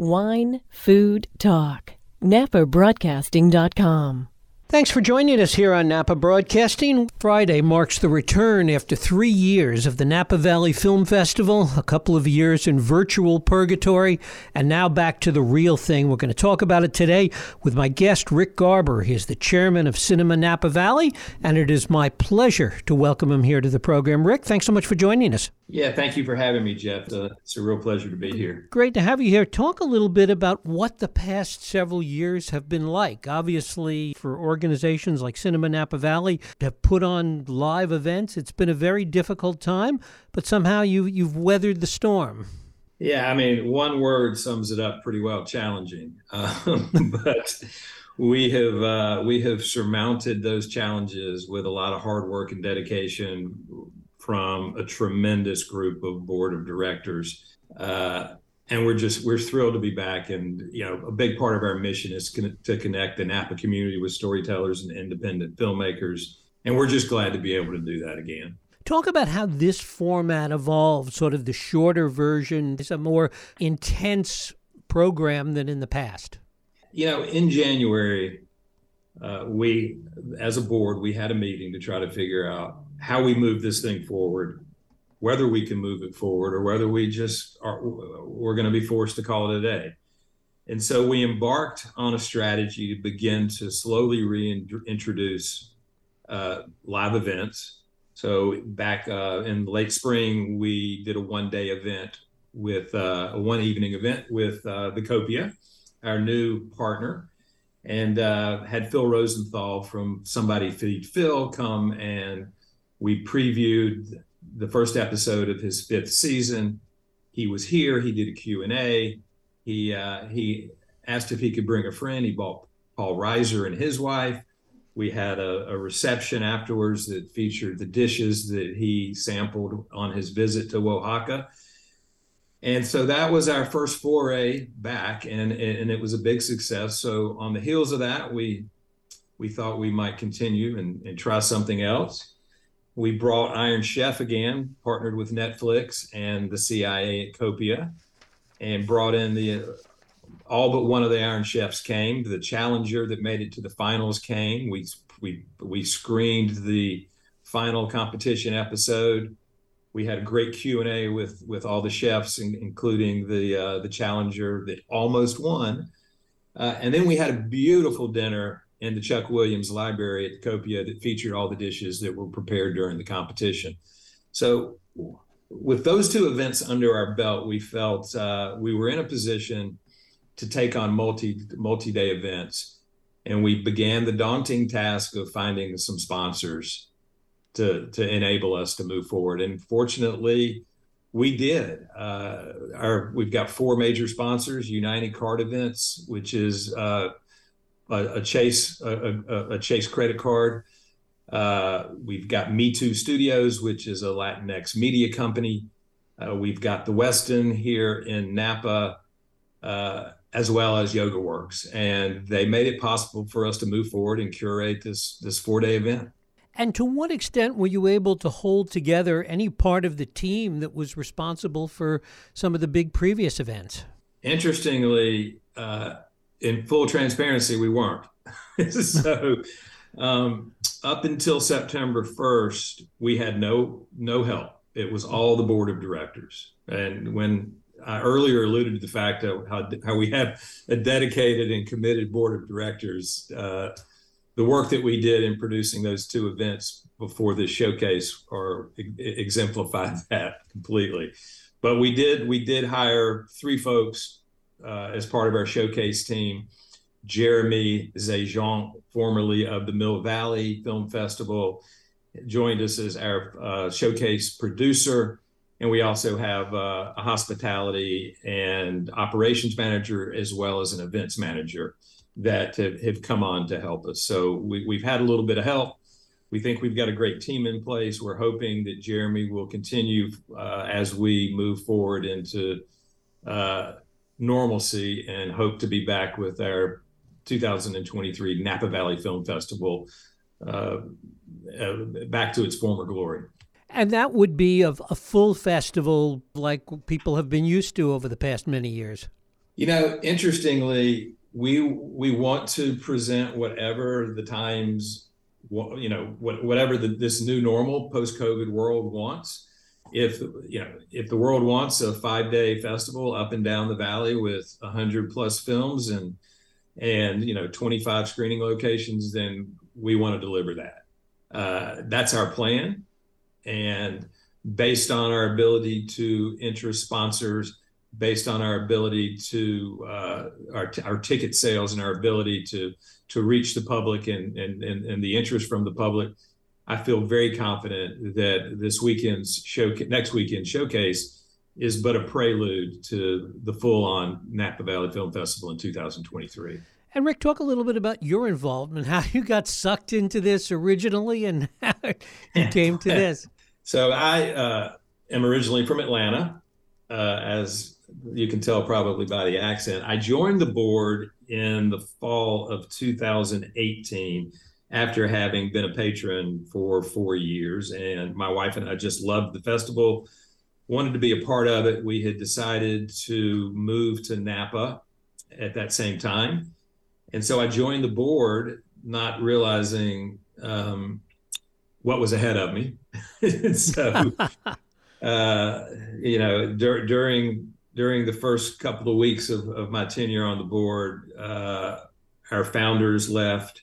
Wine, food, talk. NapaBroadcasting.com. Thanks for joining us here on Napa Broadcasting. Friday marks the return after three years of the Napa Valley Film Festival, a couple of years in virtual purgatory, and now back to the real thing. We're going to talk about it today with my guest, Rick Garber. He is the chairman of Cinema Napa Valley, and it is my pleasure to welcome him here to the program. Rick, thanks so much for joining us. Yeah, thank you for having me, Jeff. Uh, it's a real pleasure to be here. Great to have you here. Talk a little bit about what the past several years have been like. Obviously, for organizations like Cinema Napa Valley have put on live events, it's been a very difficult time, but somehow you you've weathered the storm. Yeah, I mean, one word sums it up pretty well: challenging. Um, but we have uh, we have surmounted those challenges with a lot of hard work and dedication from a tremendous group of board of directors. Uh, and we're just we're thrilled to be back. And you know a big part of our mission is con- to connect the napa community with storytellers and independent filmmakers. And we're just glad to be able to do that again. Talk about how this format evolved, sort of the shorter version, it's a more intense program than in the past. You know, in January, uh, we, as a board, we had a meeting to try to figure out how we move this thing forward, whether we can move it forward or whether we just are we're going to be forced to call it a day. And so we embarked on a strategy to begin to slowly reintroduce uh, live events. So back uh, in late spring, we did a one-day event with uh, a one evening event with uh, the Copia, our new partner, and uh, had Phil Rosenthal from Somebody Feed Phil come and we previewed the first episode of his fifth season. He was here. He did a Q&A. He, uh, he asked if he could bring a friend. He bought Paul Reiser and his wife. We had a, a reception afterwards that featured the dishes that he sampled on his visit to Oaxaca and so that was our first foray back and and it was a big success so on the heels of that we we thought we might continue and, and try something else we brought iron chef again partnered with netflix and the cia at copia and brought in the all but one of the iron chefs came. The challenger that made it to the finals came. We we we screened the final competition episode. We had a great Q and A with with all the chefs, including the uh, the challenger that almost won. Uh, and then we had a beautiful dinner in the Chuck Williams Library at the Copia that featured all the dishes that were prepared during the competition. So, with those two events under our belt, we felt uh, we were in a position to take on multi multi day events, and we began the daunting task of finding some sponsors to to enable us to move forward. And fortunately, we did. Uh, our we've got four major sponsors: United Card Events, which is uh, a, a, Chase a, a, Chase credit card. Uh, we've got Mitú Studios, which is a Latinx media company. Uh, we've got the Westin here in Napa, uh, as well as Yoga Works, and they made it possible for us to move forward and curate this this four day event. And to what extent were you able to hold together any part of the team that was responsible for some of the big previous events? Interestingly, uh, in full transparency, we weren't. so, um, up until September 1st, we had no no help. It was all the board of directors. And when I earlier alluded to the fact of how, how we have a dedicated and committed board of directors, uh, the work that we did in producing those two events before this showcase are exemplify that completely. But we did we did hire three folks uh, as part of our showcase team. Jeremy Zejean, formerly of the Mill Valley Film Festival, joined us as our uh, showcase producer. And we also have uh, a hospitality and operations manager as well as an events manager that have, have come on to help us. So we, we've had a little bit of help. We think we've got a great team in place. We're hoping that Jeremy will continue uh, as we move forward into uh, normalcy and hope to be back with our 2023 Napa Valley Film Festival uh, uh, back to its former glory. And that would be a, a full festival like people have been used to over the past many years. You know, interestingly, we we want to present whatever the times, you know, whatever the, this new normal post-COVID world wants. If you know, if the world wants a five-day festival up and down the valley with hundred plus films and and you know 25 screening locations, then we want to deliver that. Uh, that's our plan, and based on our ability to interest sponsors, based on our ability to uh, our, our ticket sales and our ability to to reach the public and, and, and, and the interest from the public, I feel very confident that this weekend's show next weekend showcase is but a prelude to the full-on Napa Valley Film Festival in 2023. And Rick, talk a little bit about your involvement, how you got sucked into this originally, and how you came to this. So I uh, am originally from Atlanta, uh, as you can tell probably by the accent. I joined the board in the fall of 2018 after having been a patron for four years. And my wife and I just loved the festival, wanted to be a part of it. We had decided to move to Napa at that same time. And so I joined the board, not realizing um, what was ahead of me. so, uh, you know, dur- during during the first couple of weeks of, of my tenure on the board, uh, our founders left,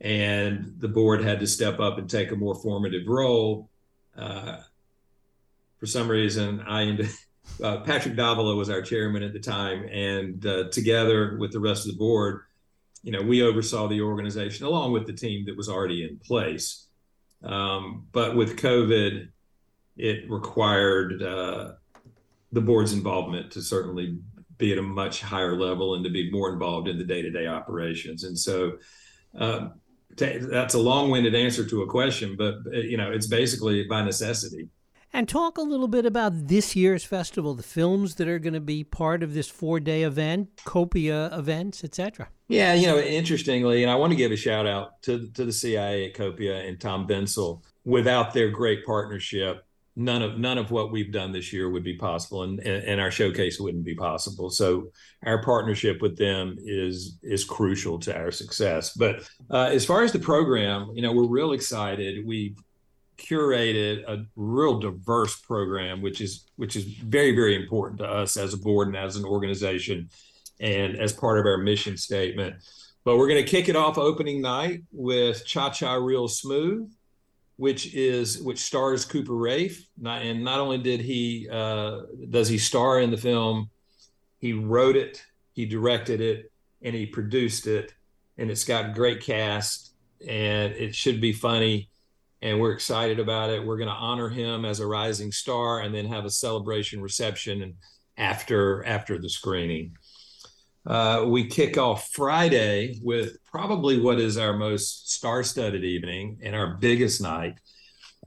and the board had to step up and take a more formative role. Uh, for some reason, I. Uh, Patrick Davila was our chairman at the time, and uh, together with the rest of the board, you know, we oversaw the organization along with the team that was already in place. Um, but with COVID, it required uh, the board's involvement to certainly be at a much higher level and to be more involved in the day-to-day operations. And so that's a long-winded answer to a question, but uh, you know, it's basically by necessity. And talk a little bit about this year's festival, the films that are going to be part of this four-day event, Copia events, etc. Yeah, you know, interestingly, and I want to give a shout out to to the CIA at Copia and Tom Bensel. Without their great partnership, none of none of what we've done this year would be possible, and and our showcase wouldn't be possible. So our partnership with them is is crucial to our success. But uh, as far as the program, you know, we're real excited. We've curated a real diverse program, which is which is very very important to us as a board and as an organization and as part of our mission statement. But we're going to kick it off opening night with Cha Cha Real Smooth, which is which stars Cooper Raiff. Not, and not only did he uh, does he star in the film, he wrote it, he directed it, and he produced it, and it's got great cast, and it should be funny. And we're excited about it. We're going to honor him as a rising star, and then have a celebration reception after after the screening. Uh, we kick off Friday with probably what is our most star studded evening and our biggest night.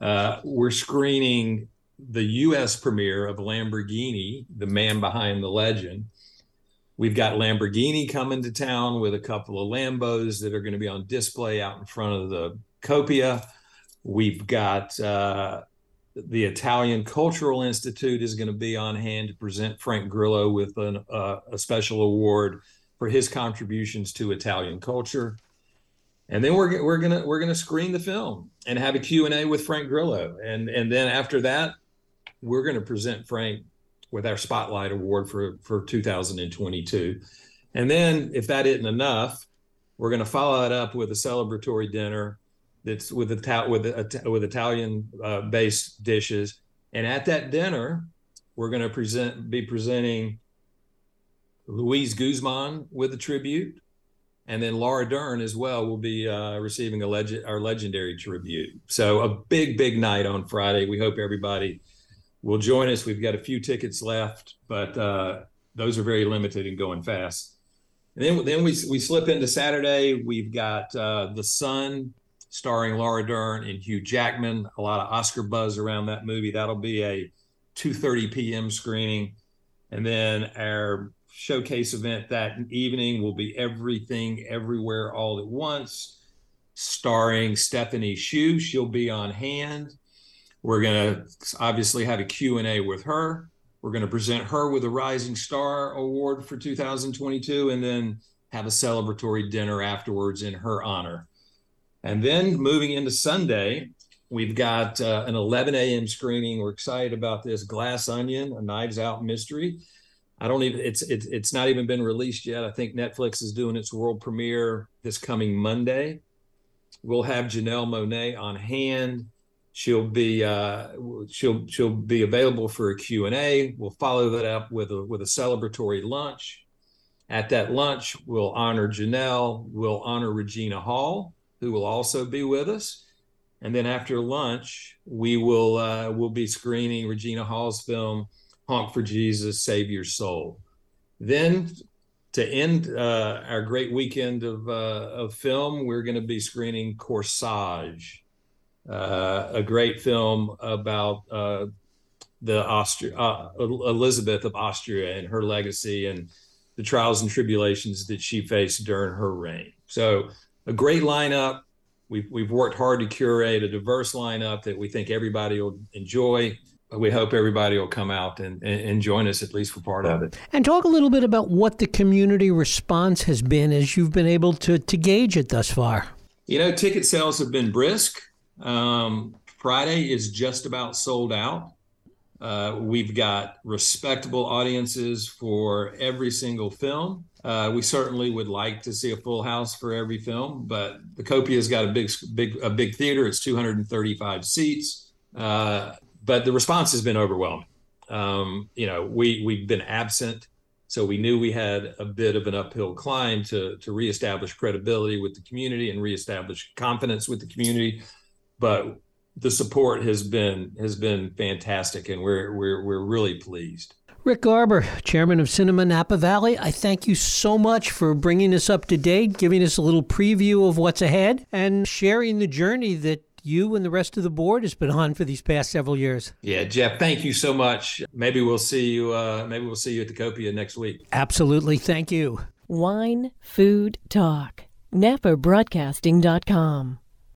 Uh, we're screening the US premiere of Lamborghini, The Man Behind the Legend. We've got Lamborghini coming to town with a couple of Lambos that are going to be on display out in front of the Copia. We've got uh, the Italian Cultural Institute is going to be on hand to present Frank Grillo with an, uh, a special award for his contributions to Italian culture. And then we're, we're gonna we're gonna screen the film and have a Q and A with Frank Grillo, and and then after that, we're gonna present Frank with our Spotlight Award for for 2022. And then if that isn't enough, we're gonna follow it up with a celebratory dinner that's with with with Italian uh, based dishes. And at that dinner, we're going to present be presenting Luis Guzmán with a tribute, and then Laura Dern as well will be uh, receiving a legend our legendary tribute. So a big big night on Friday. We hope everybody will join us. We've got a few tickets left, but uh, those are very limited and going fast. And then then we we slip into Saturday. We've got uh, the Son starring Laura Dern and Hugh Jackman. A lot of Oscar buzz around that movie. That'll be a 2:30 p.m. screening, and then our showcase event that evening will be Everything Everywhere All at Once, starring Stephanie Hsu. She'll be on hand. We're gonna obviously have a Q&A with her. We're going to present her with a Rising Star Award for 2022 and then have a celebratory dinner afterwards in her honor. And then moving into Sunday, we've got uh, an 11 a.m. screening. We're excited about this Glass Onion, a Knives Out mystery. I don't even it's it's it's not even been released yet. I think Netflix is doing its world premiere this coming Monday. We'll have Janelle Monáe on hand. She'll be uh, she'll she'll be available for a Q and A. We'll follow that up with a with a celebratory lunch. At that lunch, we'll honor Janelle. We'll honor Regina Hall, who will also be with us. And then after lunch, we will uh, we'll be screening Regina Hall's film Honk for Jesus, Save Your Soul. Then to end uh, our great weekend of, uh, of film, we're going to be screening Corsage, uh, a great film about uh, the Austria, uh, Elizabeth of Austria and her legacy and the trials and tribulations that she faced during her reign. So, a great lineup. We've, we've worked hard to curate a diverse lineup that we think everybody will enjoy we hope everybody will come out and, and join us at least for part of it. And talk a little bit about what the community response has been as you've been able to, to gauge it thus far. You know, ticket sales have been brisk. Um, Friday is just about sold out. Uh, we've got respectable audiences for every single film. Uh, we certainly would like to see a full house for every film, but the Copia's got a big, big, a big theater. It's 235 seats. Uh, but the response has been overwhelming. Um, you know, we we've been absent, so we knew we had a bit of an uphill climb to to reestablish credibility with the community and reestablish confidence with the community. But the support has been has been fantastic, and we're we're we're really pleased. Rick Garber, chairman of Cinema Napa Valley, I thank you so much for bringing us up to date, giving us a little preview of what's ahead, and sharing the journey that you and the rest of the board has been on for these past several years. Yeah, Jeff, thank you so much. Maybe we'll see you. Uh, maybe we'll see you at the Copia next week. Absolutely, thank you. Wine, food, talk. NapaBroadcasting.com.